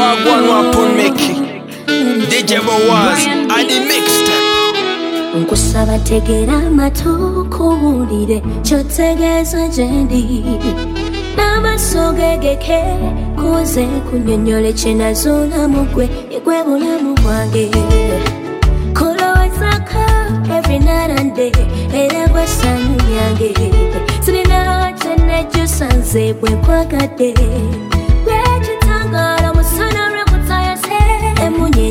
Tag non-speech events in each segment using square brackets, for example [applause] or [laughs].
Wagwan wapon Mickey DJ Boaz Adi mixtape. Nkusaba tegera amatu kuwulire kyotegeeza gye ndi n'amaaso gegeke kuze kunyonyole kye nazuulamu gwe yegwe bulamu bwange kulowoozako every night and day era gwe ssanyu lyange sirina kyenejjusa nze bwe nkwagadde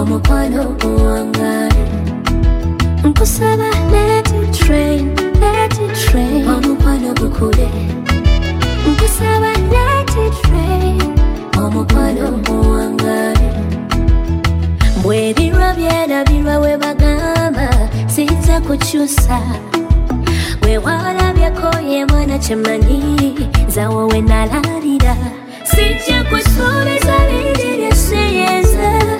omukwano guwangale nkusaba leti train it train omukwano gukule nkusaba leti train omukwano guwangale bwebirwa byerabirwa we bagamba sijja kukyusa wewalabyeko ye mwana kyemanyi zawowe nalalira sijja kusuubiza bingiryeseyeza bakulinde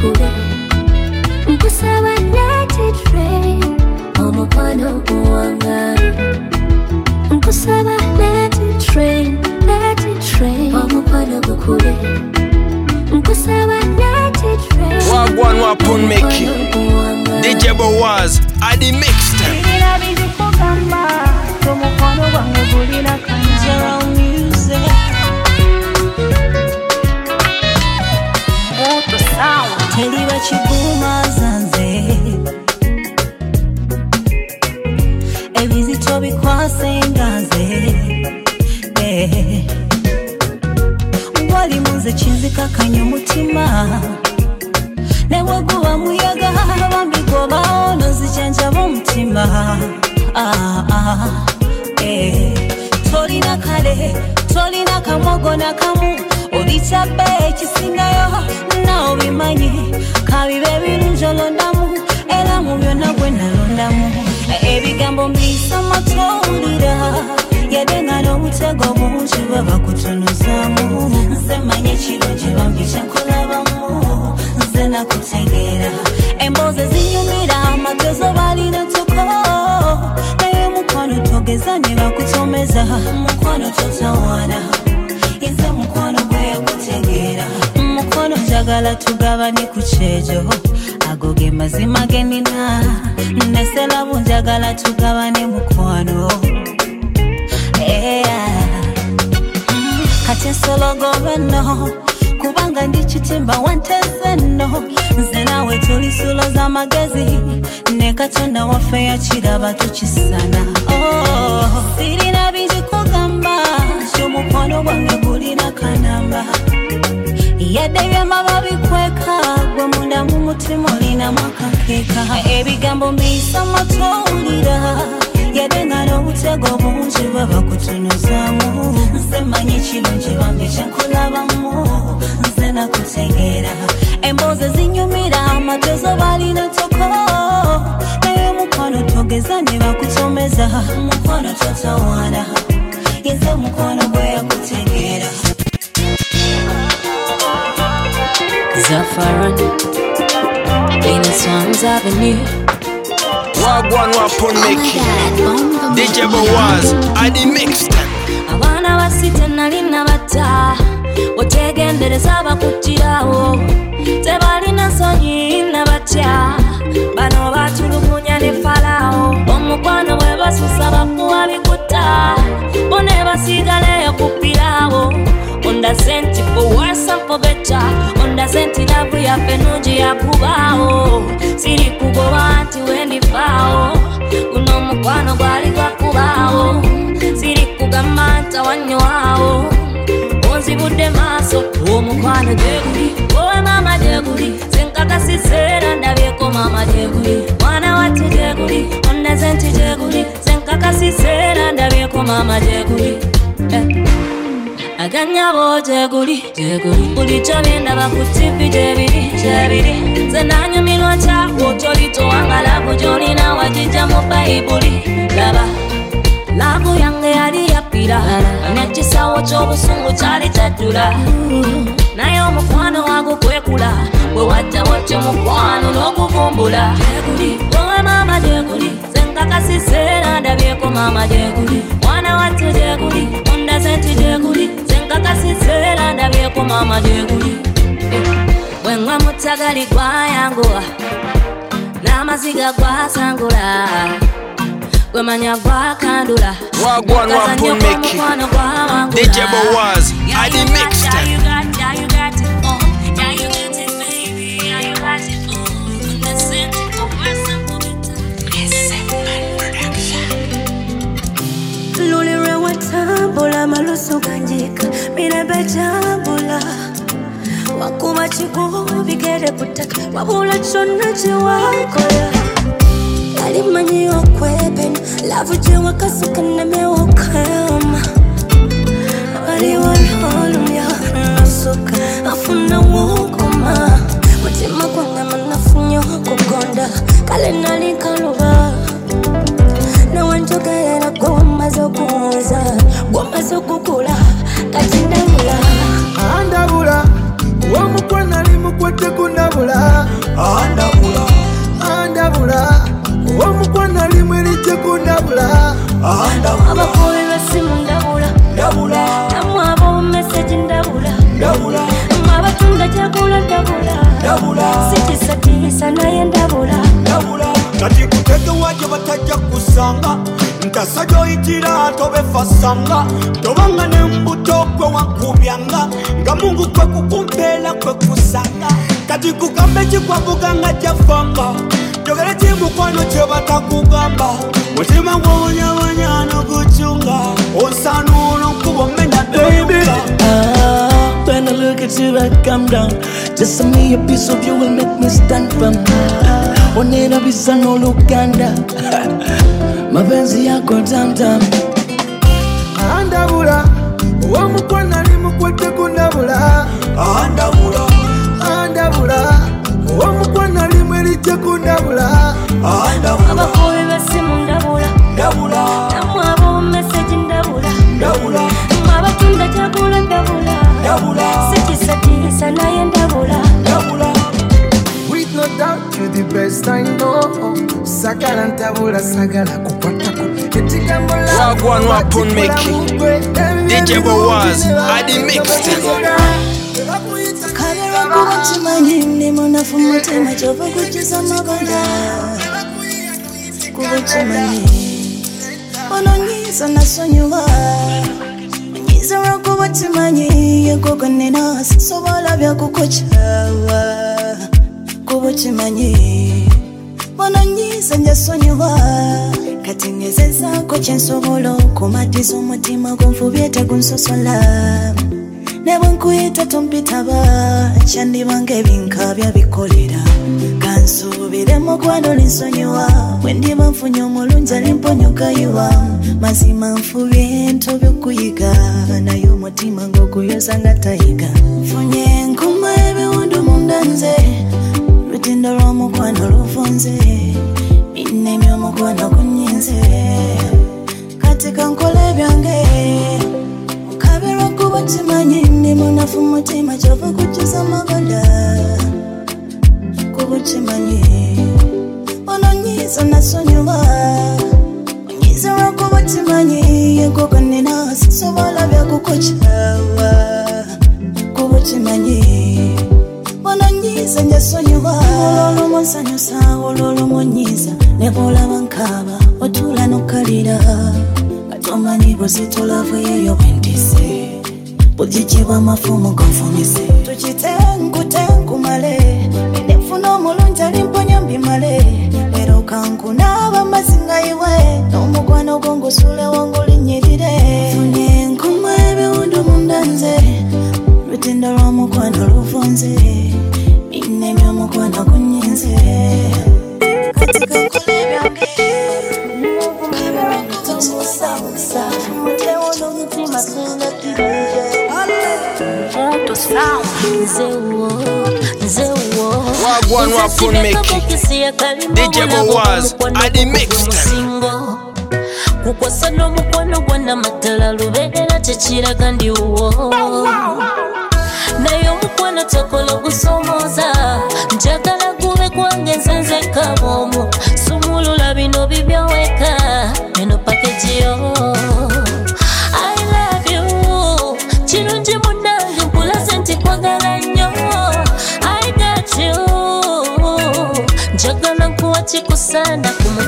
kule mguso wa United Rain wa mkono uanga mguso wa United Train United Train wa mkono ukule mguso wa United Rain wagwan wapun meki DJ Bowaz adi mixtape Nilabidi kugamba Tomukono wangu gulinakana sound teri bakigumaza nze ebizito bikwasenga nze Eh. wali munze kinzikakanya omutima neweguba muyaga bambi gobawo nozijanjaba omutima Ah, ah, eh. tolina kale tolina kamwogo nakamu obitabbe ekisingayo nawe bimanyi kabiba ebirungi olondamu era mu byonna gwe nalondamu ebigambo mbiyisama towulira yadde nga n'omutego mungi baba kutunuzaamu nze manye ekirungi bambi kyakulabamu nze nakutegeera emboozi zinyumira amagezi balina tuko naye mukwano togeza ne bakutomeza mukwano totawaana njagala tugabane ku kyejo. Ago ge mazima genina neselabu njagala tugabane mukwano. Kati ensologobe no kubanga ndi kitimba wanteze nno nze nawe tuli sulo z'amagezi ne katonda waffe yakiraba tukisana. Oh, sirina bingi kugamba nti omukwano gwange gulina kanamba. Yadde byamaba ebigambo mbiyisama towulira yadde nga n'obutego bungi kutunuzaamu nze manyi nze nakutegeera emboozi amatezo balina toko. Naye togeza ne bakutomeza mukwano totawaana yenze mukwano gwe yakutegeera Zafaran Venus Swans Avenue. Wagwan wapo neki DJ Bowaz Adi Mixed Abana basite nali nabata Otegendereza bakutirawo Tebalina sonyi nabatya Bano batulukunya ne Falawo Omukwano bwe basusa bakuwa bikuta Bone basigale kupirawo on doesn't it for worse and for better. On doesn't it love ya penuji ya kubao siri kugoba ati wendi pao uno mukwano gwali gwa kubao. Siri kugamba ntawanywao onzibudde maaso omukwano gyeguli owe mama gyeguli senkakasiseera ndabyeko mama gyeguli mwana wati gyeguli ondaze nti gyeguli senkakasiseera ndabyeko mama gyeguli eh aganyabo gyeguli bulijjo byendaba ku tivi gyebiri gyebiri nze nanyumirwa kyakwo tolitowanga lavu gyolina wagijja mu bayibuli laba lavu yange yali yapira nekisawo ky'obusungu kyali kyajjula naye omukwano wago kwekula. Bwe wajja watyo mukwano n'okuvumbula gyeguli owe maama gyeguli senkakasiseera ndabyeko maama gyeguli mwana watyo gyeguli ondaze nti gyeguli w'amagyenguye bweŋŋwa mutagali gwayanguwa n'amaziga gwasangula gwemanya gwakandula wagwanwa punmeki djebowaz adimixte bula malusuganyika mirembe jambula wakuma chikuhu bigere butaka wabula kyonna kyewakola alimanyi okwebena lavuje wakasuka nemewokama aliwalolumya nasuka afuna wokoma mutima gwangama nafunye okugonda kale nali kaluba. Gwomaze okuwuza gwomaze okukula kati ndabula. Andabula omukwano ali mukwete kundabula andabula. Andabula omukwano ali mwerijje kundabula andabula. Abakubi besimu ndabula. Ndabula. Namu ab'omumeseji ndabula. Ndabula. Mwe abatunda kyagula ndabula. Ndabula. Sikisatiisa naye ndabula kati kutegewa gye batajja kusanga ntasa gyoyitira tobefasanga tobanga nembuto gwe wankubyanga nga mungu kwe kukumpeera kwe kusanga kati kugambe kikwavuga nga jafanga jogere kimukwano kye batakugamba mutima gwobonyabonya nogucunga onsanuula nkuba omenya doyuka Ah, look at you, I calm down. Just send me a piece of you will make me stand firm. oneerabisa n'oluganda [laughs] mapenzi yako tamtam. Andabula owomuko sagala kukwatako ekigambo lagwanwa pon meki dj bowas adi mixed kavera kuvachimanyi nemunafu mutima chova kuchisa mavara kuvachimanyi unonyisa nasonyuva unyisa rakuvachimanyi yekokonena sisovola vyakukochawa kuvachimanyi ononyiza njasonyiwa kati ngezezaako kyensobola okumatiza omutima gonfubye tegunsosola ne bwenkuyita tompitaba kyandibanga ebinkabya bikolera kansuubire mukwano linsonyiwa bwe ndiba nfunye omulungi alimponyokayiwa mazima nfubye nto byokuyiga naye omutima ng'oguyoza nga tayiga. Nfunye enkuma ebiwundu munda nze lutindo lw'omukwano luvunze binnemye omukwano gunyinze kati kankole byange mukabirwa kuba kimanyi ndi munafu mutima kyova kukiza magala kuba kimanyi ononyiza nasonyiwa onyiza lwakuba kimanyi yegoganira sisobola byakukokyawa kuba kimanyi ononyiza njasonyiwa olwolumu nsanyusa olwolumu nyiza nebolaba nkaba otula nokalira komanyi bwezitulavu yeyo bwentise bugikibwa mafumu gonfumise. Tukitenkutenkumale Kun Meki DJ Bowaz Adi Mixtape kukwasa n'omukwano gwa namatala lubeera kyekiraga ndi wo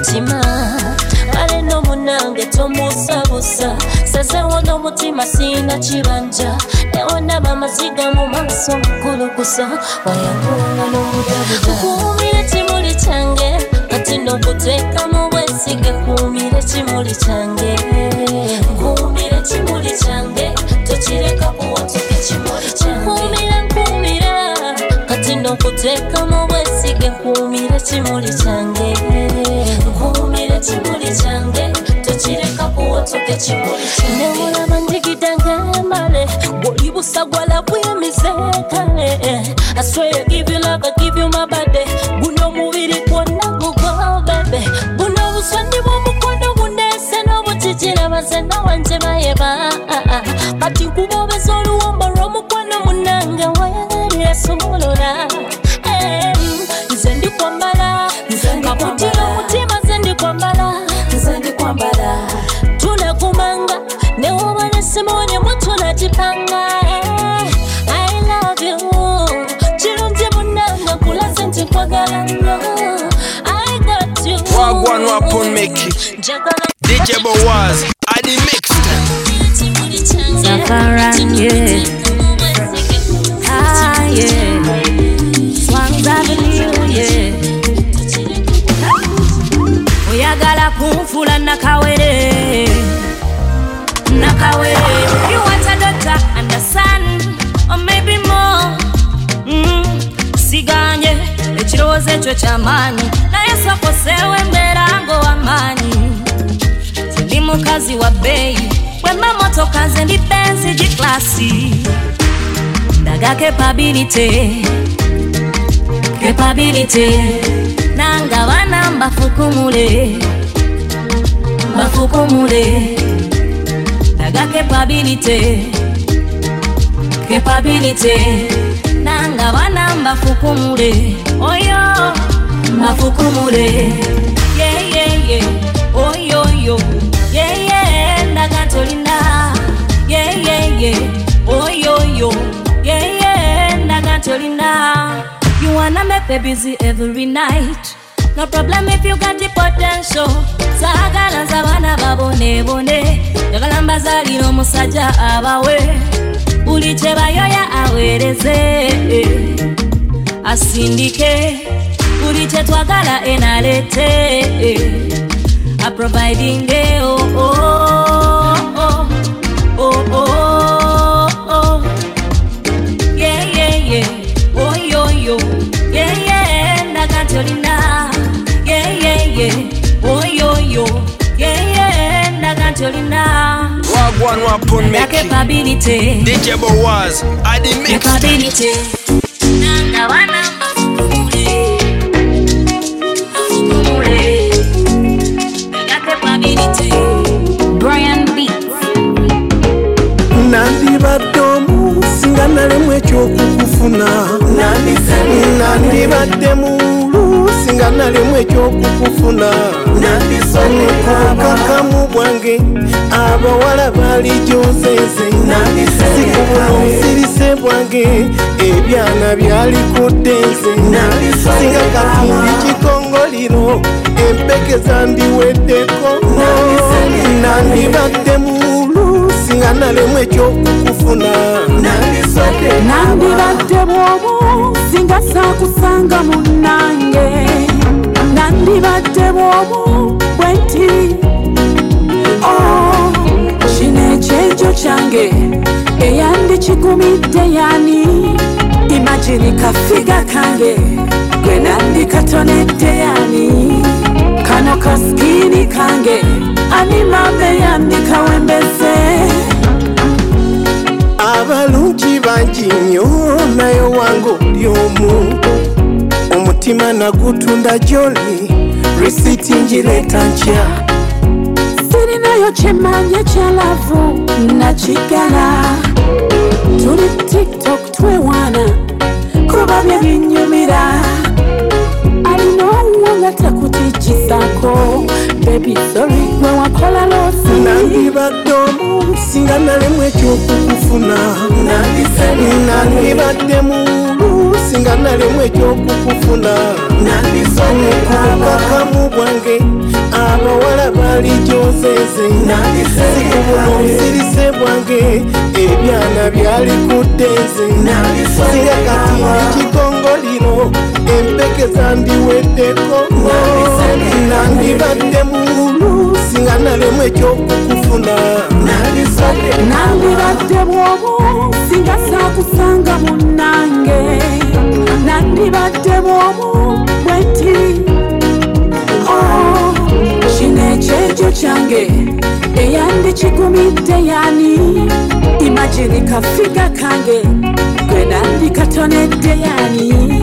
mutima. Kale no munange tomusabusa sazewo n'omutima sina kibanja newona bamaziga mu maaso nkulukusa wayakuula n'omudabuda kuumira kimuli kyange kati n'okuteeka mu bwesige kuumira kimuli kyange kuumira kimuli kyange tokireka kuwatuka ekimuli mu bwesige kuumira kimuli kyange kuumira kimuli kyange tokireka kuwotoka ekimuli kyange nemulaba njigidanga mbale bwoli busagwala bwemize kale I swear I give you love, I give you my body guno omubiri gwonna gugwo bebe buno buswandi bw'omukono bundeese n'obukikiraba zenna wanje bayeba Wagwan Wapun Meki njagala DJ Bowaz Adi Mixed Zafaran, yeah. Ah, yeah. Swans Avenue, yeah. oyagala kunfula nakawere nakawere you want a daughter and a son or maybe more mm. siganye ekirowoozo ekyo kyamaanyi naye sokoseewo embeera amani, elimu kazi wa bei, wema moto kaze nipenzi jiklasi ndaga kepabilite kepabilite nangawana mbafukumule mbafukumule ndaga kepabilite kepabilite nangawana mbafukumule oyo mbafukumule oh oyoyo yeye ndaga tolina yeyeye oyoyo yeye ndaga tolina you wanna make me busy every night. No problem if you got the potential. Saagala nza baana babonebone njagala mbazaalira omusajja abawe. Buli kye bayoya aweereze asindike. Buli kye twagala enalete aprovidinge oh, oh, oh, oh, oh, oh. Yeah, yeah, yeah. Oh, yo, yo. Yeah, yeah. Ndaga tolina. Yeah, yeah, yeah. Oh, yo, yo. Yeah, yeah. Ndaga tolina. Wagwan Wapun Meki capability. DJ Bowaz Adi Mixed Capability. Ekyokukufuna nandibadde mulu singa nalemu ekyokukufuna kakamu bwange abawala bali gyozeze sikubula obusirise bwange ebyana byali kuddenze singa katindi kikongoliro empeke zandiweddeko nandibadde mulu singa nalemu ekyokukufuna nandibadde bwomu singa saakusanga munnange nandibadde bwomu bwenti Oh, kino ekyejo kyange eyandikigumidde yani. Imagini kafiga kange. Gwe nandikatonedde yani. Kano kaskini kange. Animambe yandikawembeze abalungi bangi nnyo naye wange oli omu omutima nagutunda gyoli risiti ngireeta nkya sirinayo kyemanya kyalavu nakigala tuli tiktok twewaana kuba bye binyumira alina owuwo nga takutikisako bebi sori gwe wakola nandibadde omu singa nalemu ekyokukufuna nandibadde mulu singa nalemu ekyokukufuna kakamu bwange abawala bali gyozeze sikubula obusirise bwange ebyana byali kuddenze singa kati ekikongoliro empeke zandiweddeko nandibadde singa nalemu ekyokukufuna nandibadde bwomu singa saakusanga munnange. Nandibadde bwomu bwenti Oh, kino ekyejo kyange eyandikigumidde yani imagini kafiga kange gwe nandikatonedde yani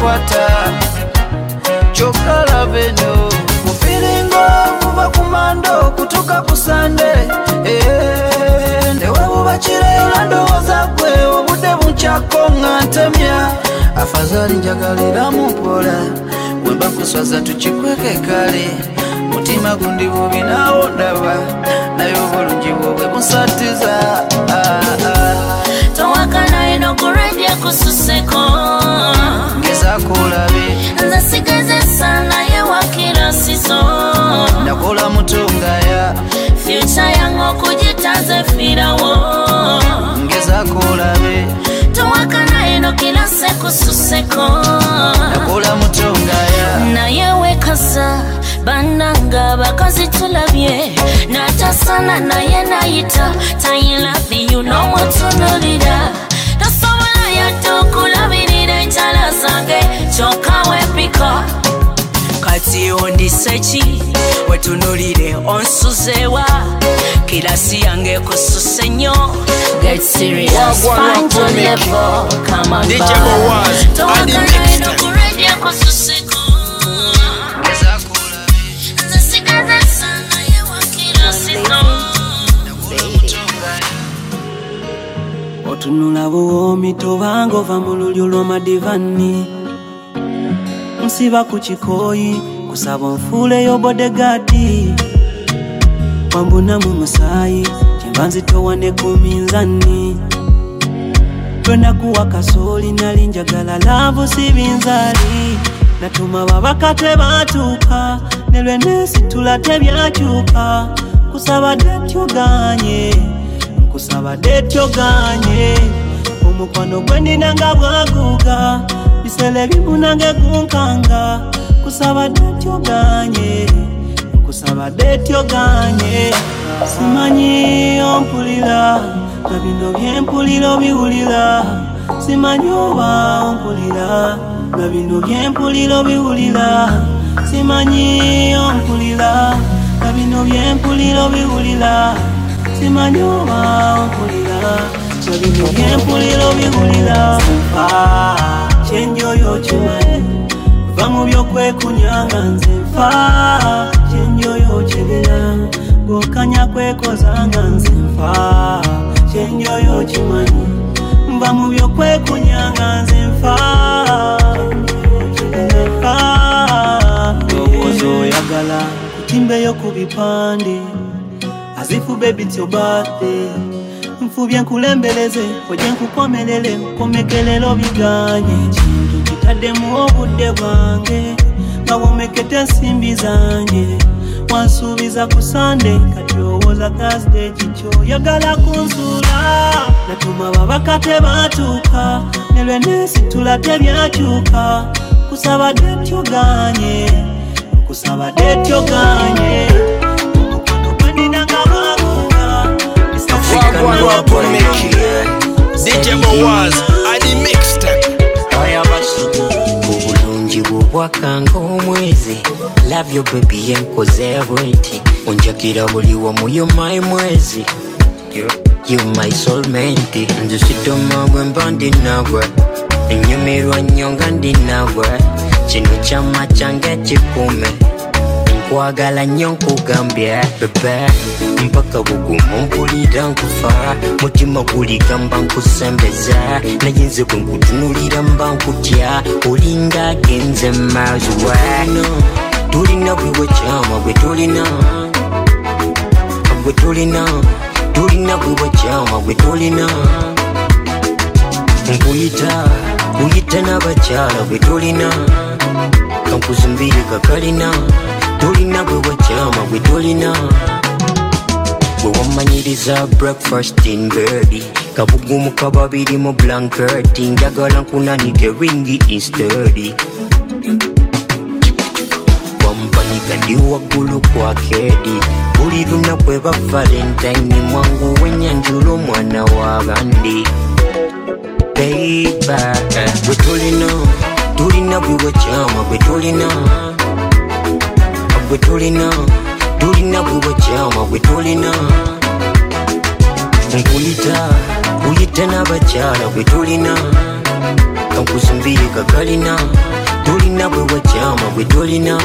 nesimu tokwata kyokka laveno mufiringo kuva ku mando okutuuka ku sande Eh, newebuba kireera ndowooza gwe obudde bunkyako nga ntemya. Afazali njagalira mumpola bwemba kuswaza tukikweke kale. Mutima gundi bubi nawo ndaba naye obulungi bwobwe busatiza. Ah, ah. Kususeko ngezaako olabe nze sigezesa naye wakira siso. Nakola mutongaya fyuca yange okugitaze firawo. Ngezaako olabe towakana eno kirase kususeko nakola mutongaya naye wekasa bananga bakazi tulabye. Natasana naye nayita tayilabiyu n'omutunulira Towakana mixed. eno kurejya kususeko ngezaako olabe nzisigaze sana yewakira sito otunula buwoomi tobanga ova mu lulyo lw'amadivani nsiba ku kikooyi kusaba onfuuleyo bodegadi wambuna mu musaayi kyemba nzitowa ne ku minzani lwenakuwa kasooli nali njagala laavu si binzaali natuma babaka tebatuuka ne lweneesitula tebyakyuka. Kusaba detyoganye nkusaba detyoganye omukwano gwe nina nga bwaguuga bisele bimu nange gunkanga kusaba detyoganye nkusaba deeti oganye. Simanyi ompulira nga bino byempulira obiwulira. Simanyi oba ompulira nga bino byempulira obiwulira. Simanyi ompulira nga bino byempulira obiwulira. Simanyi oba ompulira nga bino byempulira obiwulira. Ah, kyenjoyo kimanyi va mu byokwekunyanga nze nfa kyenjoyo kibira gokanya kwekozanga nze nfa kyenjoyo kimanyi va mu byokwekunyanga nze nfa lowooza oyagala azifu bebi tyobate nfubye nkulembereze oje nkukomerere nkomekerero biganye ekintu kitaddemu obudde bwange nga womeketa ensimbi zange wansuubiza ku sande kati owooza thursday kikyo yagala kunsuula natuma babaka tebatuuka ne lwe nesitula tebyakyuka kusaba detyoganye kusaba detyoganye Wagwan Wapon Mickey. DJ Boaz, I the mixtape. obulungi bwobwakanga omwezi love you baby enkoze bwenti onjakira buli wamu yo my mwezi you my soulmate nzisitoma bwe mba ndi nawe enyumirwa nnyo nga ndi nawe kino kyama kyange kikume wagala nnyo nkugambye bebe. Mpaka bugumu mpulira nkufa mutima guligamba nkusembeza. Naye nze bwe nkutunulira mba nkutya. Olinga agenze miles wano tulina bwiwe kyama gwe tulina. Gwe tulina tulina bwiwe kyama gwe tulina. Nkuyita kuyita n'abakyala gwe tulina. Kankuzimbire kakalina tulina bwe wakyama bwe tulina bwe wamanyiriza breakfast in bedi kabugumuka babiri mu blanket njagala nkunanike ringi instead wampanyiga ndi waggulu kwa kedi. Buli lunaku eba valentine mwangu wenyanjula omwana w'abandi beiba bwe tulina tulina bwe wakyama bwe tulina gwe tulina tulina gwiwe kyama gwe tulina nkuyita kuyita n'abakyala gwe tulina kankusumbire kakalina tulina gwewe kyama gwe tulina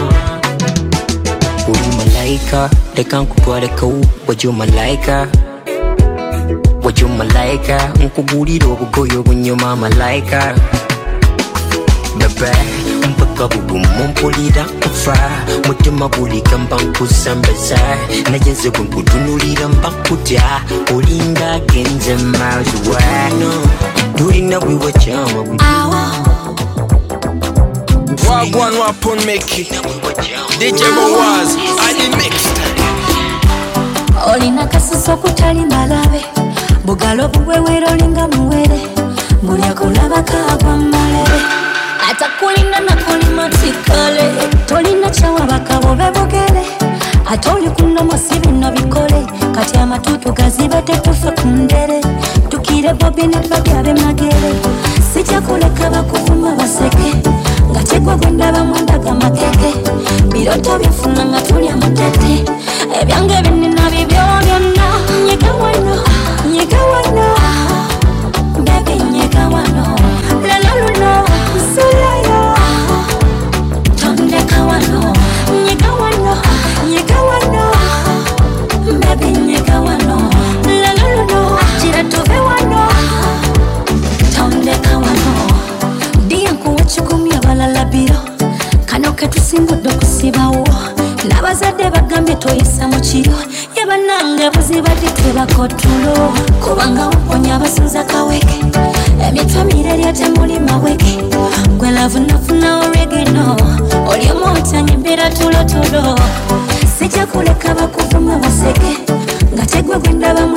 uli malaika leka nkutwalekau wajo malaika. Wajo malaika nkugulira obugoyo obunyuma malaika bebek Bakabubumun mpulira kufa. Mutima buli gamba nkusambaza. Nagenze bwe nkutunulira mbakutya olinga agenze miles wano tulina wiwa kyawa wagwan wapon meki. Dj bowaz ali mixed olina kasuso kutali malabe bugalo buwewere olinga muwere. Ngulyakulabakaagwa mumalebe kagwa malebe atakulinda nakulimatikale tolina kyawabakabo bebogere ate oli kunomosi bino bikole. Kati amatutu gaziba tetufe ku ndere tukire bobi ne bagyabe magere. Sijjakuleka bakuvuma baseke. Nga tegwa gwendaba mwendaga makeke biroto byefuna nga tulya mutete ebyange binina bibyo okusibawo n'abazadde bagambye toyisa mu kiro. Ye bannange buzibadde tebakotulo kubanga waponya abasinza kaweke. Emitwe mirerya temuli maweke. Gwe lavunafunawo regeno oli omwotanyimbira tulotulo. Sijja kuleka bakuvuma baseke nga tegwe gwendaba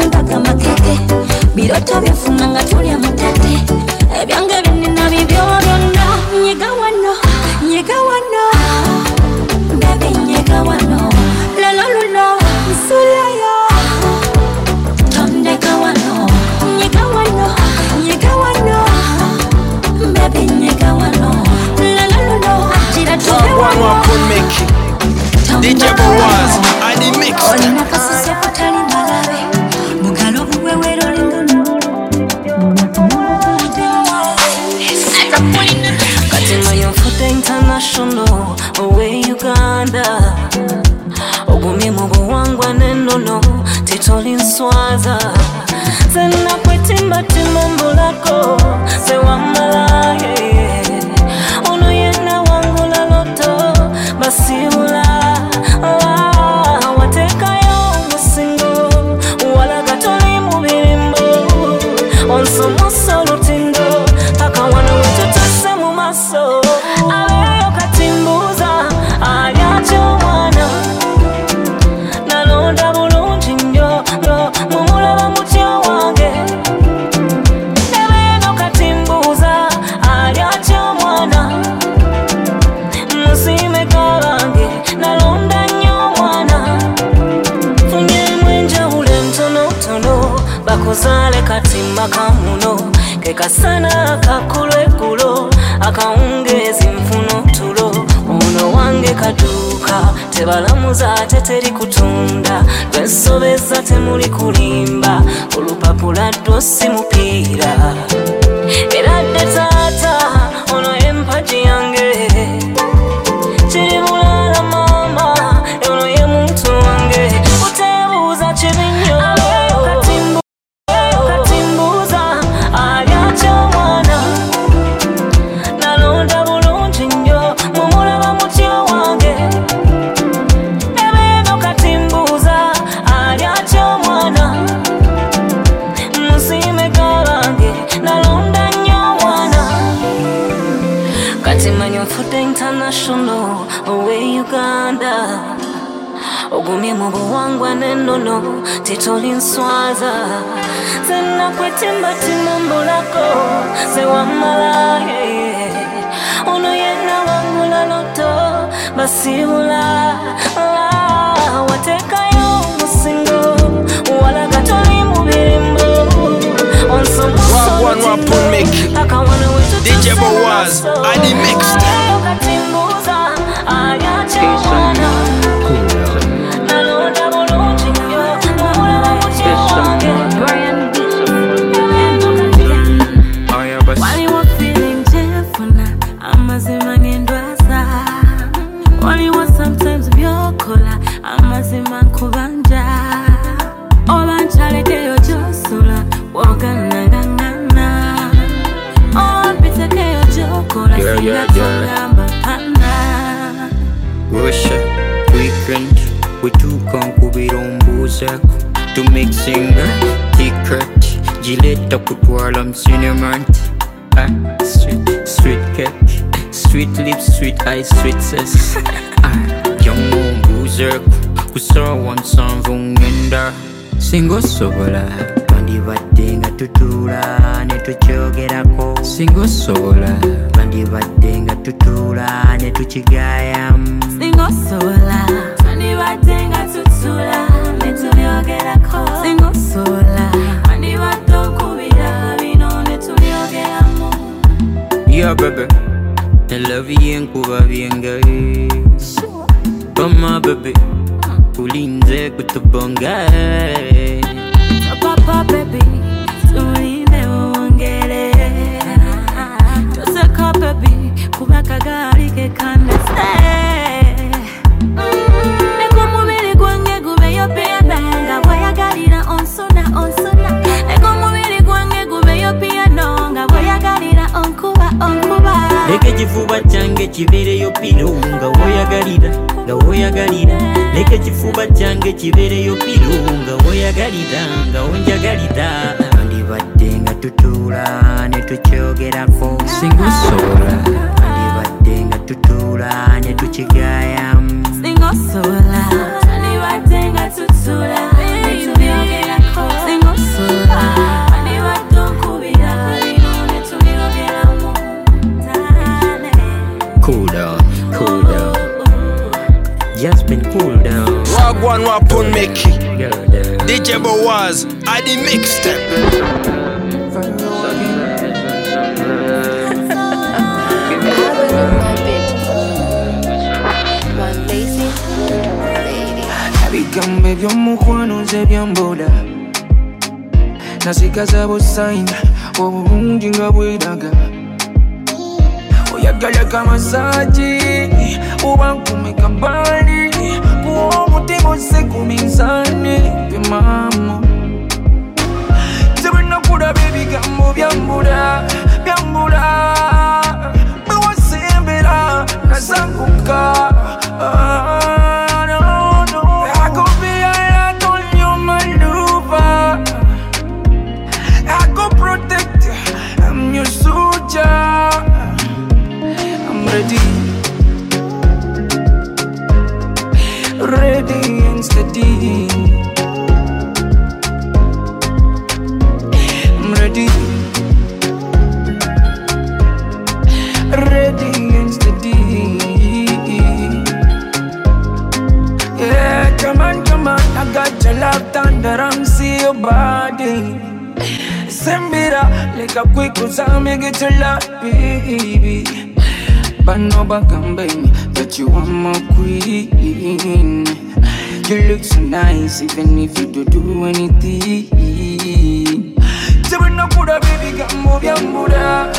titolinswaza. Zenakwetimbatimumbu lako zewamalaye ono yena wangula loto basibula watekayo musingo walakatolimubimbo akawana katimbuza ayachawana To make singer. Secret Gillette up with Warlam cinnamon. Ah, Sweet, sweet cake. Sweet lips, sweet eyes, sweet sex [laughs] ah, Young mong boozer Kusawan sang vungenda singosobola bandibadde nga tutuula ne tukyogerako singosobola bandibadde nga tutuula ne tukigaayamu singosobola bandibadde tutula, netu ne ko. yeah, baby. Te la vi en Cuba bien gay. Toma, baby. Ulinze kutubonga. Papa, baby. Tulime baby. Kuba kagari ke kandese. Ekifuba kyange kibeereyo piro nga woyagalira nga woyagalira. Leka ekifuba kyange kibeereyo piro nga woyagalira nga wonjagalira. Bandibadde nga tutuula ne tukyogerako singa osobola bandibadde nga tutuula ne tukigaayamu singosobola twandibadde nga tutula been cool down. Rock one weapon make it. Yeah. DJ Boaz, I the mixtape. African baby omukwana nze byambola nasigaza busaina obulungi nga bweraga kyagala kamasaki uba nkumeka mbali kuwa omutima ose ku minsaani pimamu tebulina kulaba ebigambo byambula byambula. Biwasembera nasanguka ah. Ready and steady. I'm ready. Ready and steady. Yeah, come on, come on. I got your love thunder. I'm see your body. Sembira, like a quick me get your love, baby. But no bagambing that you are my queen. You look so nice, even if you don't do anything. Tebena kuda baby gambo byambura,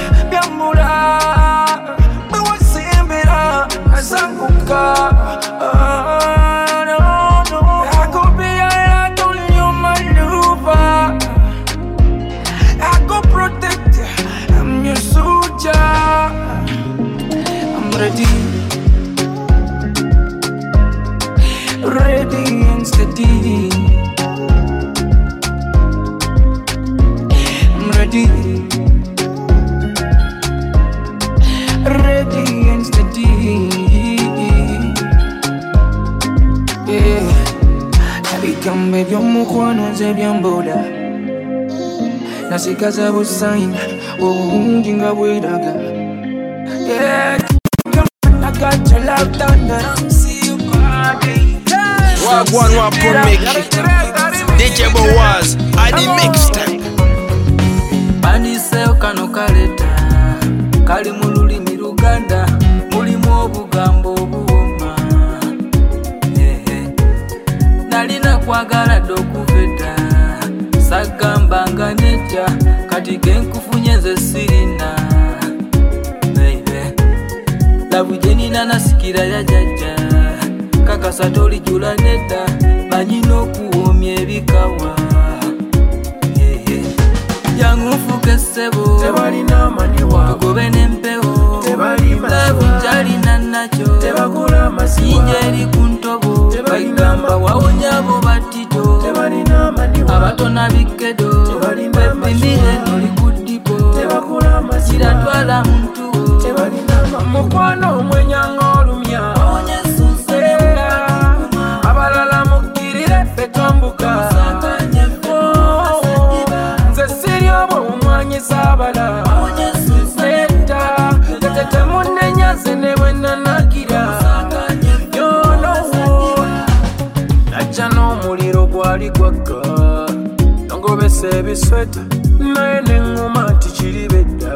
mukono ez'ebyamboola nasigaza busaini obulungi nga bweraga eh, wagwanwa promeki dj bowaz adimix kakasa tolijula nedda banyina okuwoomya ebikawa. Jangu nfuuke ssebo Tebalina maniwa. tugobe n'empewo. Tebali masiwa. labu kyalina nakyo yinja eri ku ntobo. Bagamba wawonya abo batito abatona bikedo bepimire noli ku masiwa. kiratwala muntu mukwano omwenyanga omwanyisa abala nedda tete temunenyaze ne bwe nanakira yonowo najja n'omuliro gwali gwakka nongobesa ebisweta naye neŋŋuma nti kiri bedda.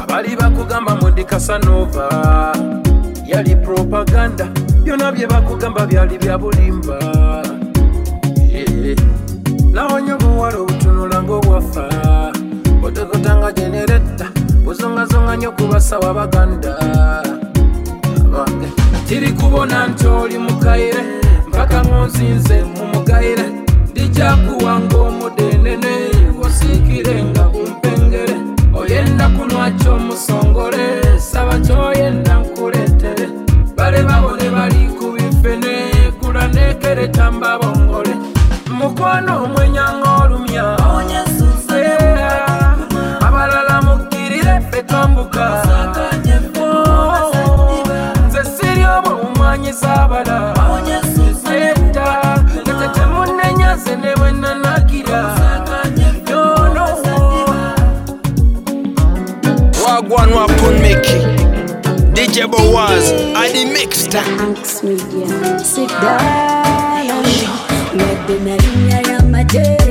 Abali bakugamba mundi kasanova yali propaganda byona bye bakugamba byali bya bulimba. Nawonye ng'obwafa otokotanga genereta buzongazonga nnyo kubasawa baganda. Bange tiri kubona nti oli mukayire mpaka ngonzinze mu mugayire ndija kuwanga omudenene osiikire nga kumpengere oyenda kunwa kyomusongole saba kyoyenda nkuleetere bale babone bali ku bifene kula nekereta Daily Mix time. Sit down. Let the Maria Mater.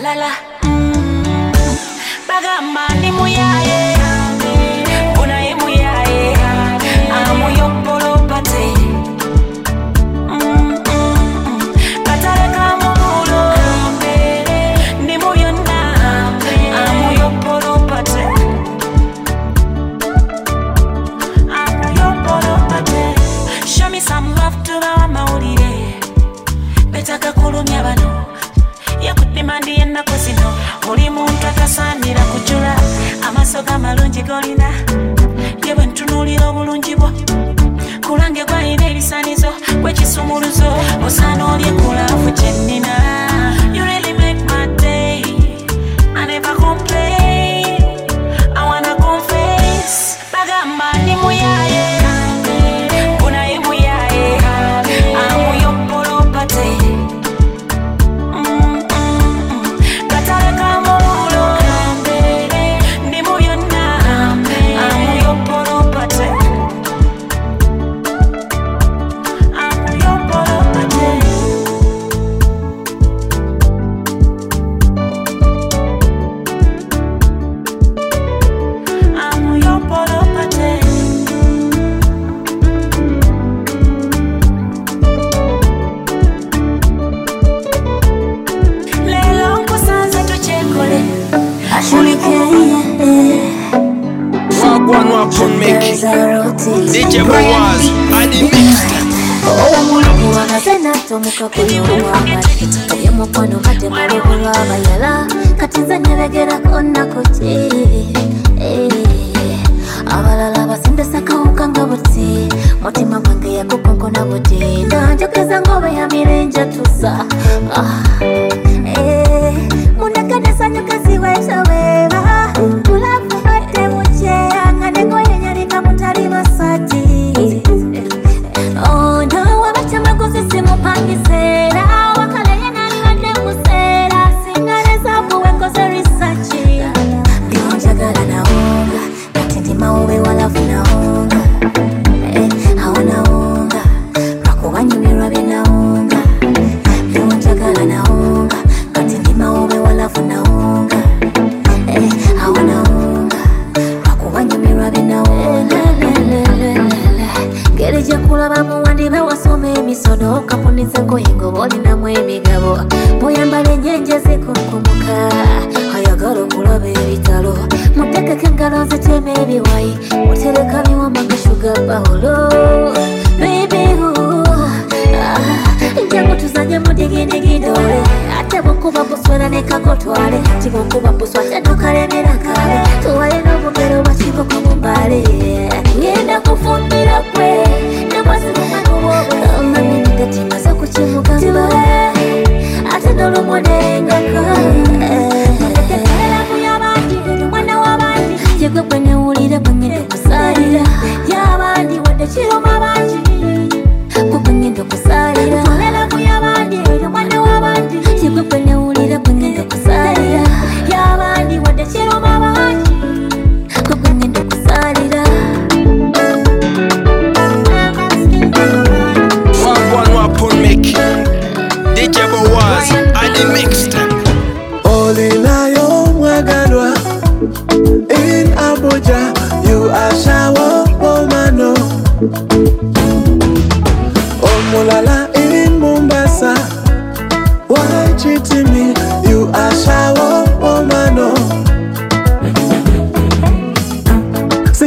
la la. Mm, bagama. inince tuzağa Ah.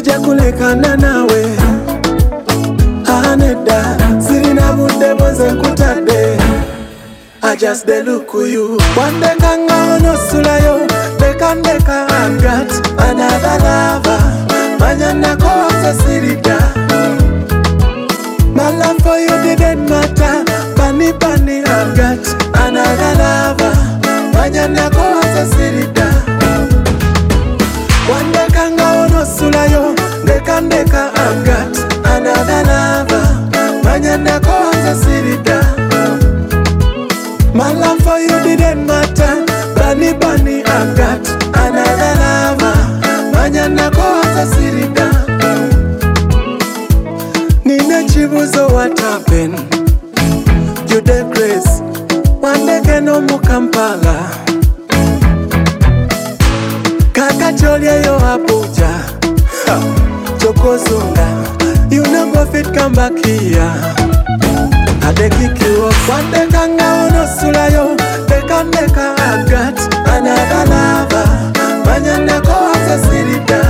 sijja kulekana nawe. Anedda sirina budde bwenze nkutadde ajasde lukuyu wandeka nga onosulayo ndekandeka agati anabalava manya nako wasasilidda malafo yudided mata panipani agati anabalava manya nako wasasilidda wandeka ndeka ndeka I've got another lover. Manya nakoze sirida My love for you didn't matter. Bunny bunny I've another lover. Manya nakoza sirida Nina chibuzo what happened? You the grace. Wandeke no mu Kampala Kaka cholye yo Abuja go You no go fit come back here. I dey kick you up. Wateka nga unosula yo. Deka ndeka I've got another lover. Manyana ko hasa sirita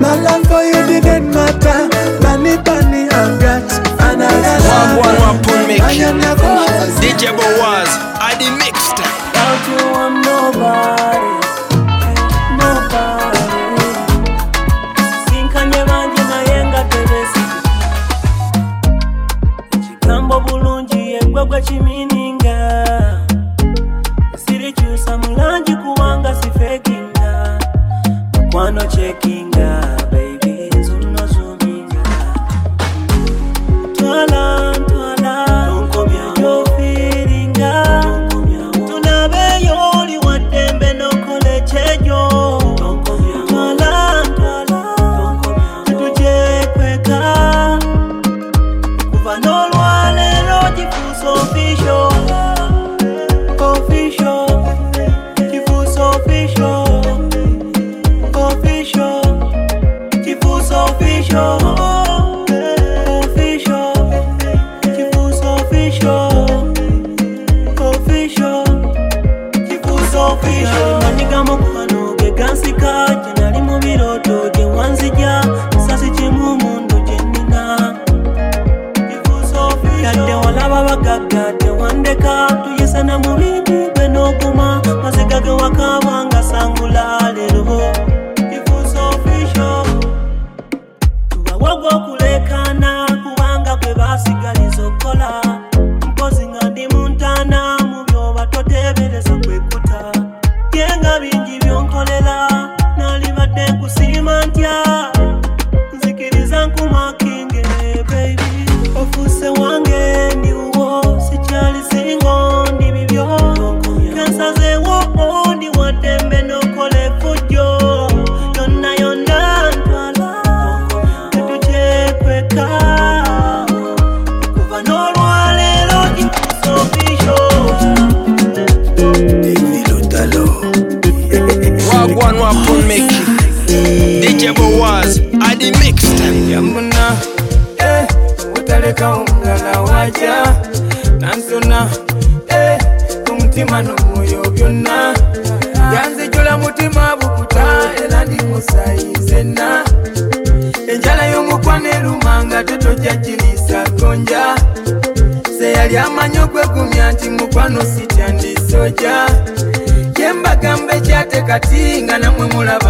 My love for you didn't matter. Bani bani I've got another lover. Manyana ko hasa sirita DJ Bowaz, I did make chimininga sirichusa mulanji kuwanga sifekinga. Mukwano chekinga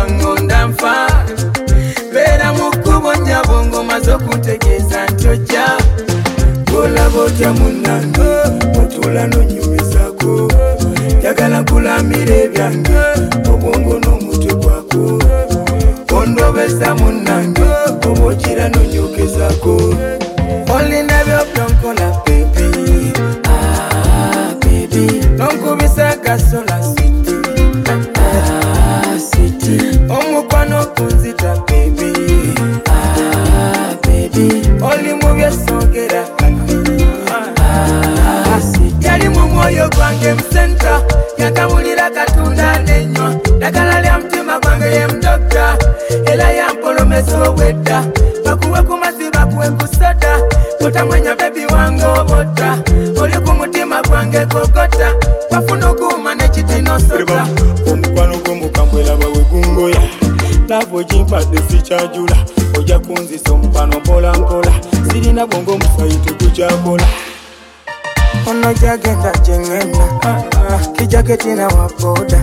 namwe mulaba ngonda nfa. Beera mu kkubo nnyabo ng'omaze okuntegeeza nti ojja olaba otya munnange otuula nonyumizaako njagala nkulamira ebyange obwongo n'omutwe gwako. Ondobeza munnange oba okira nonyokezaako maaso wedda bakuwe ku mazzi bakuwe nkusada totamwenya bebi wange obota oli ku mutima gwange gogota wafuna okuuma nekitinosota omukwano gw'omukambwelaba wegungoya laavu ogimpadde sikyanjula ojja kunzisa omukwano mpola mpola. Sirina bwonga omusayi tegukyakola ono gyagenda gyengenda ah, ah. kijaketina waboda.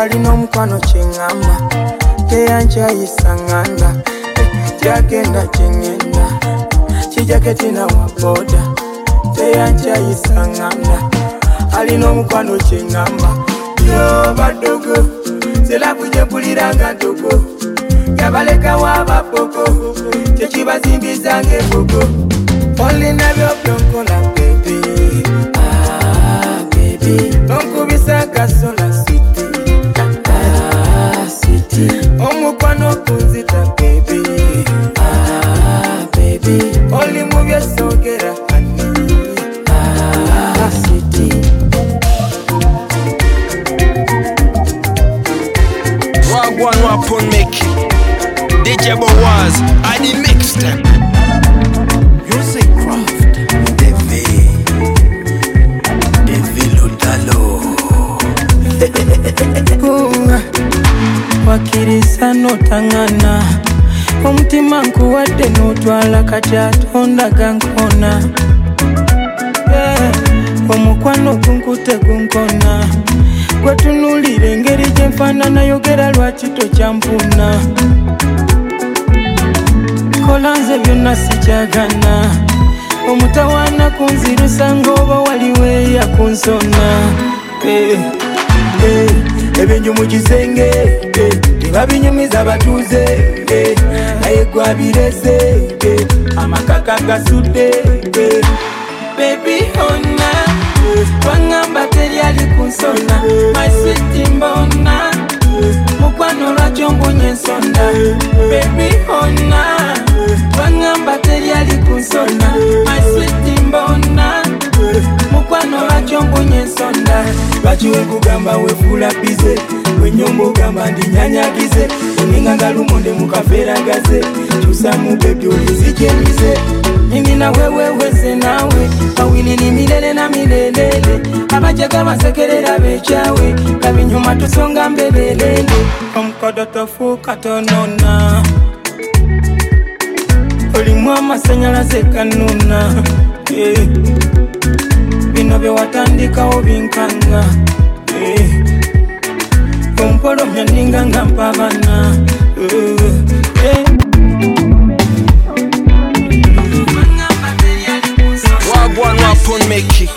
Alina omukwano kyeŋŋamba teyankyayisa ŋŋanda jagenda gyengenda kijaketina waboda teyankyayisa ŋŋanda alina omukwano kyeŋŋamba yobadogo selabu gyempuliranga ntogo yabalekawo abapoko kyekibazimbizanga embogo olina byobyonkola bebi bebi onkubisa kasola Boaz, I the mixtape. Music craft. Devi. Devi Lutalo. [laughs] Kunga, wakirisa notangana omutima nkuwadde notwala kati atonda gankona Eh, omukwano gunkute gunkona gwetunulira engeri gyenfaanana yogera lwaki tokyampuna kola nze byonna sikyagana omutawaana kunzirusa ng'oba waliweeya kunsona Eh, eh, ebyonyo mu kisenge eh, tebabinyumiza abatuuze eh, naye gwabirese amakaka gasudde bebi ona waŋŋamba teryali kunsona maswiti mbona mukwano lwakyo mbunye ensonda bebi ona Wangamba teri alikunsona My mbona Mukwano bachongo nyensonda Bachiwe kugamba wefulapize Wenyombo gamba ndinyanyagize Oninga ngalumonde mukaferagaze Chusa mubebi ulizichemize na wewe nawe mawili milele na milelele. Abajaga basekerera bekyawe kabinyuma tusonga mbebelele. Omukodo tofuuka tonona olimu amasanyalaze kanuna Eh, bino byewatandikawo binkanga. Eh, ompolomya ninga nga mpabana Eh, eh. Wagwan Wapon Mickey.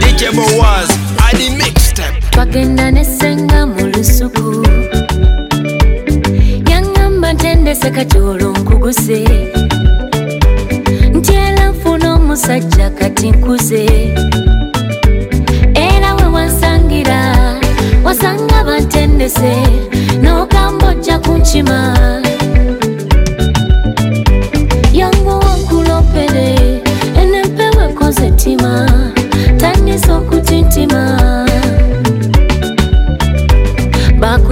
DJ Boaz, I the mixtape. twagenda nesenga mu lusuku ntendeseka kyolo nkuguse. Nti era nfuna omusajja kati nkuze. Era we wansangira wasanga bantendese n'ogamba ojja kunkima. Yangu wankulopere enempewe koze ttima tandisa okutintima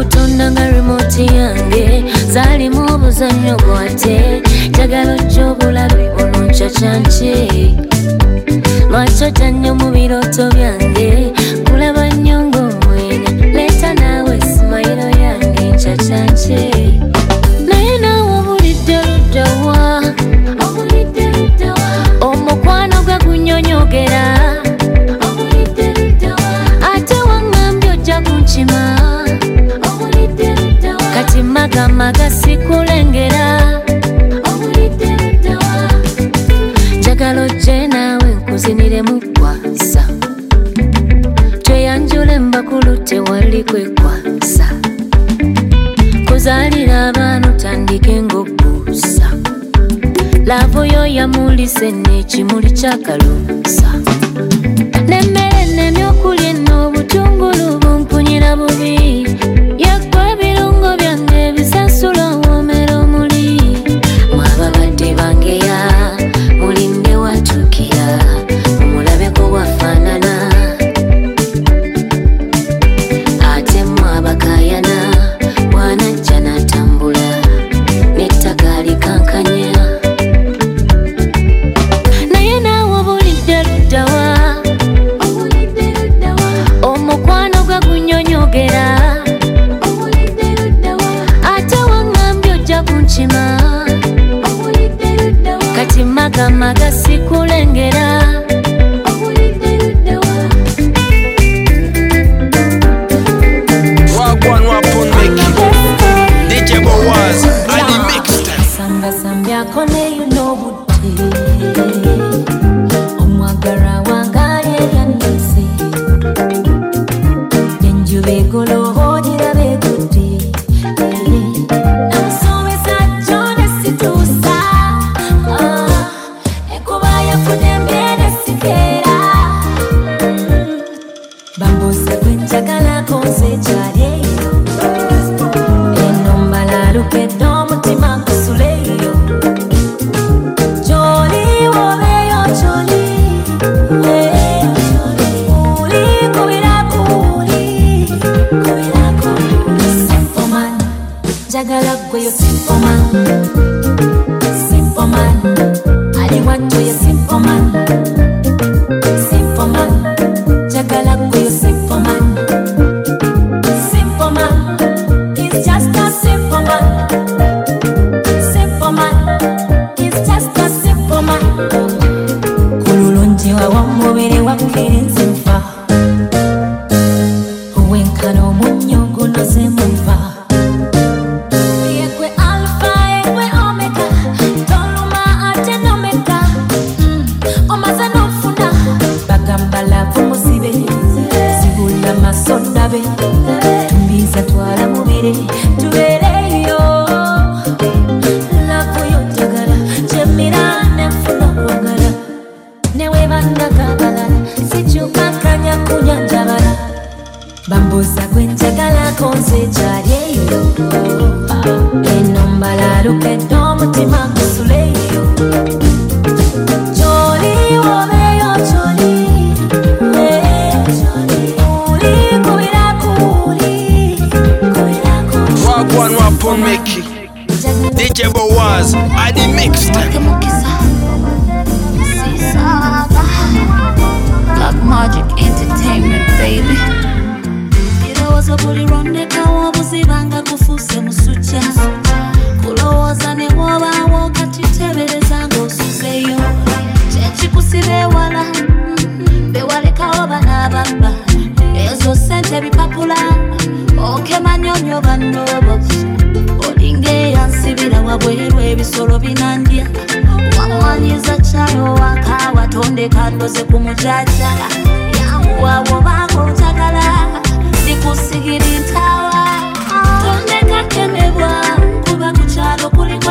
bakutonda nga rimoti yange. Zaalimu obuzannyo bwate jagala ojja obulabe ononcacance lwaki ojja nnyo mu birooto byange kulaba nnyo ng'omwenya leeta naawe simayiro yange ncacance magamaga sikulengera jagala ojje naawe nkuzinire mukwasa tweyanjule mbakulu tewali kwekwasa kuzaalira abaana otandike ng'obuusa laavu yo yamulise n'ekimuli kyakaluusa nemmere nemyokulya eno obutungulu bumpunyira bubi Phone Meki, DJ Bowaz, I the mixtape. Black Magic Entertainment, baby. Kirowoozo buli lwonnekawo obuzibanga kufuse musukya kulowooza ne wobaawo okakitebereza ng'osuzeyo kyekikusiba ewala mm, bewalekawo bana ababba ezo sente bipapula okemanyonyo bannoobo ebisolo binandya wawanyiza kyalo waka watondeka ndoze ku mucacara yanguwawo baga otagala ndikusigiri ntawa tondeka kemebwa kuba ku kyalo kuliko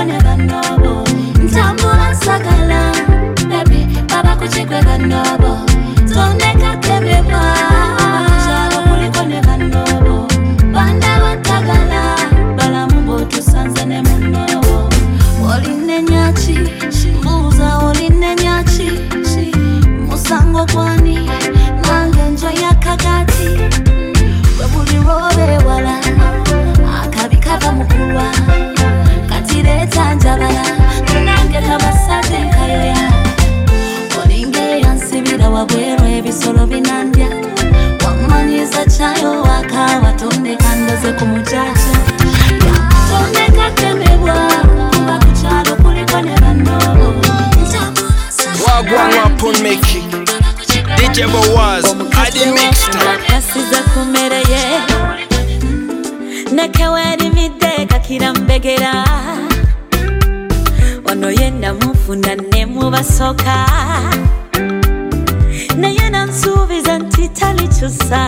Muneke weerimidde kakira mbegera. Wano yenna mufuna ne mubasoka. Naye nansuubiza nti talikyusa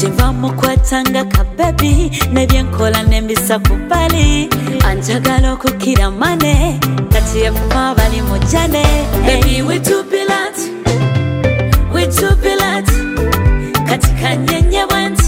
Kyenva mukwata nga kabebi Nebyenkola nembisa ku bbali Anjagala okukira mane Kati efuma bali mujane. Baby we too blunt We too blunt Kati kanyenye bwanti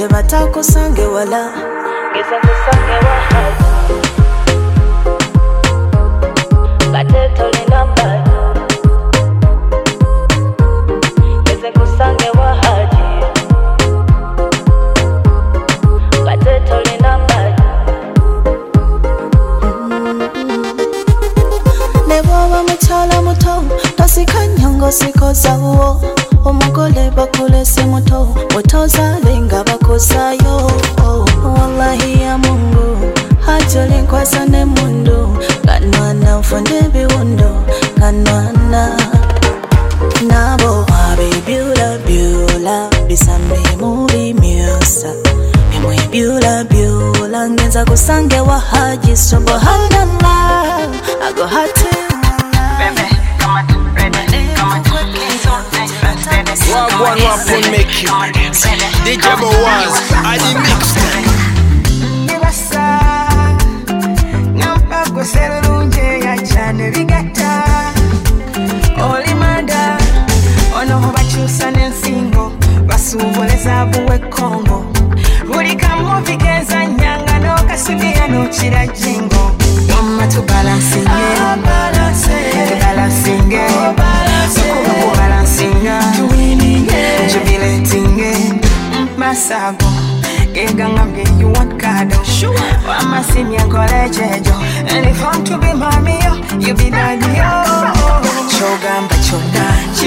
kye batakusange wala. Never was. I didn't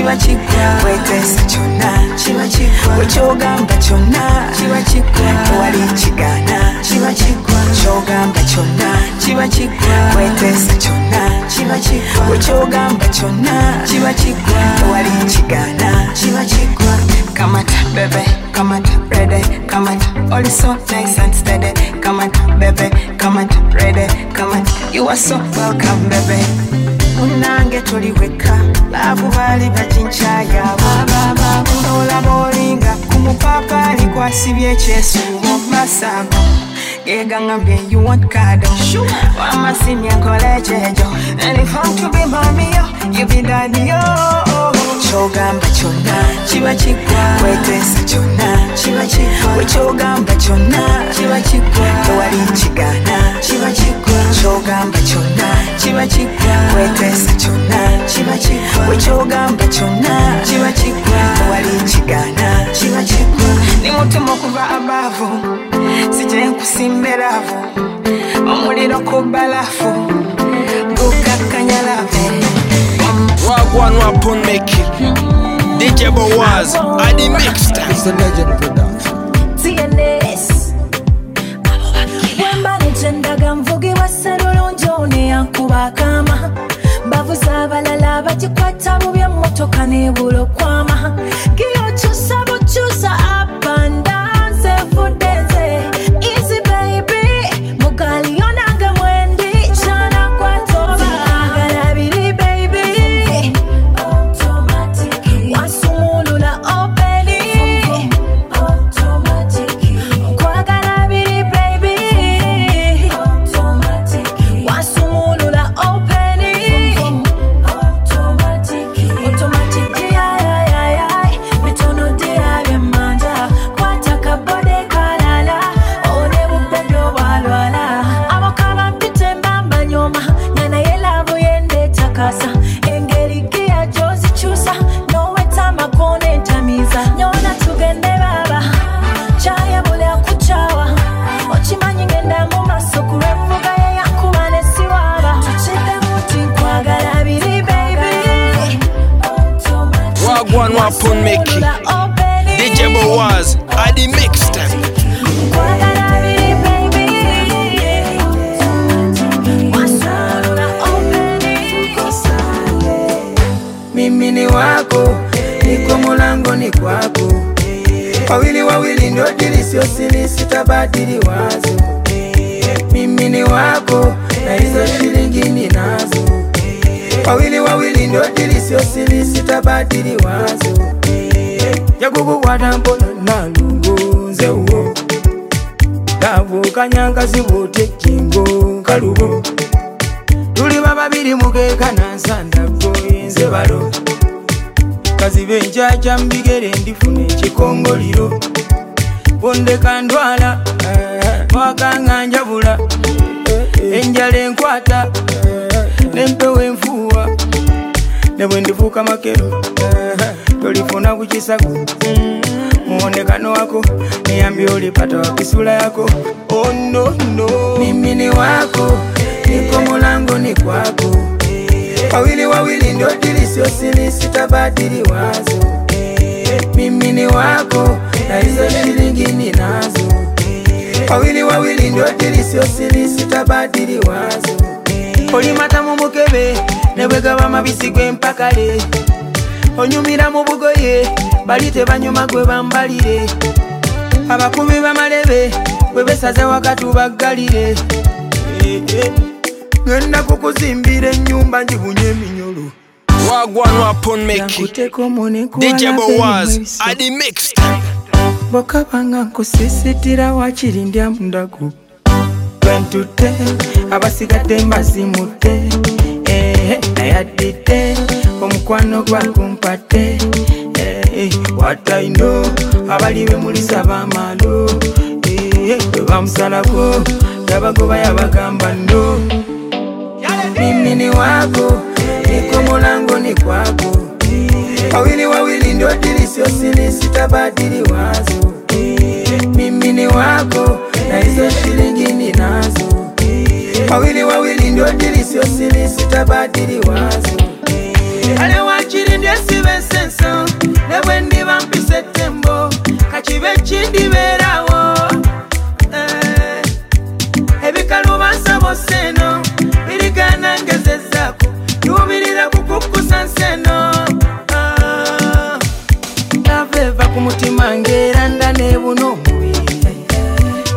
kiba kigwa weteesa kyonna kiba kigwa wekyogamba kyonna kiba kigwa tewali kigaana kiba kigwa kyogamba kyonna kiba kigwa weteesa kyonna kiba kigwa wekyogamba kyonna kiba kigwa tewali kigaana kiba kigwa kamata bebe. Kamata rede. Kamata all so nice and steady. Kamata bebe. Kamata rede. Kamata you are so welcome bebe munange toli weka laavu baali bakinkyayabo olaba olinga ku mupaapaali kwasibye ekyesuubo masago gegangambye you want kado? Wamasimya nkola ekyejo and if I'm to be mamiyo you be daddiyo kyogamba kyonna kiba kigwa weteesa kyonna kiba kigwa wekyogamba kyonna kiba kigwa tewali kigaana kiba kigwa kyogamba kyonna kiba kigwa weteesa kyonna kiba kigwa wekyogamba kyonna kiba kigwa tewali kigaana kiba kigwa ni mutima okuva abaavu sije nkusimba eraavu omuliro ku balafu Wagwan Wapun Meki DJ Bowaz Adi Mixta It's a legend production TNS wembalejja endaga mvugi wa ssero lonjooni yakuba akaama bavuza abalala bagikwata bubi emmotoka n'ebula okwama giyo Mapun Meki, DJ Boaz, Adi Mixtape. mimi ni wako, niko mulango ni kwako. Wawili wawili ndio dili, sio sili, sitabadili wazo. Mimi ni wako na hizo shida wawili wawili ndio dili sio siri sitabadili wazo. Jakukukwata mpona nalungunze uwo davukanyanga zibuti jingo kalubo tuliba babiri mukeka nansandago nze balo. Kazibe encaca mbigere ndifuna ekikongoliro bondeka ndwala wakanga njabula enjala enkwata nempewo enfuuwa ne bwe ndifuuka makero tolifuna ku kisago muonekano wako niambie ulipata wapi sura yako. Oh, no, no. mimi ni wako niko mulango ni kwako. Wawili wawili ndio dili sio siri sitabadili wazo. Mimi ni wako na hizo shilingi ninazo wawili wawili ndio dili sio siri sitabadili wazo olimata mu mukebe ne bwe gaba mabisi gw'empakale onyumira mu bugoye bali tebanyuma gwe bambalire abakubi bamalebe bwe besaze wakati baggalire ngenda kukuzimbira ennyumba njibunye eminyolo Wagwan Wapon Meki. DJ Boaz. I the mixed. bwokabanga nkusisitira wakirindya mundagu bwentute abasigadde mbazimute eh, nayaddidde omukwano gwakumpate eh, wataino abali bemulisa bamalo eh, bwe bamusalako yabagoba yabagamba ndo. Mimi ni wako niko mulango ni wawili wawili ndio wazo mimi ni wako shilingi ninazo wawili wawili ndio dili sio siri sitabadili wazo. Ale wakiri ndyesiba ensenso ne bwe ndiba mpisa ettembo kakibe kindibeerawo Eh, ebikalu bansabo seno birigana ngezezaako yuubirira kukukusa nseno Ah, lava eva ku mutima ng'eranda nebuna omubiri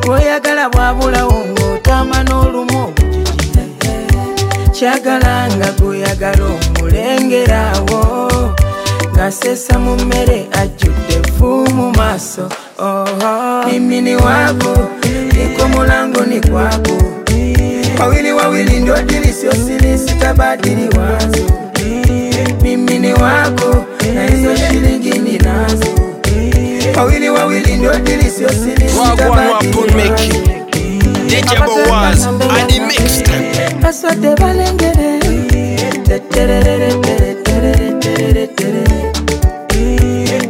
bw'oyagala bwabulawo cagalanga guyagala omulengerawo ngasesa mu mmere ajjudde vvu mu maaso. Oho mimini wako niko mulango wawili wawili ndio mimini wako na hizo shilingi ninazo wawili wawili ndio DJ Boaz. I the mixed. baswadde balengere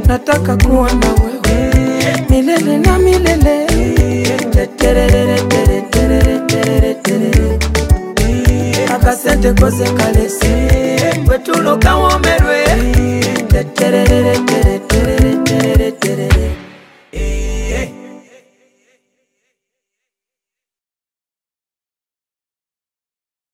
nataka kuwa na wewe. Milele na milele. Akasente koze kalese. Bwetulo kawomerwe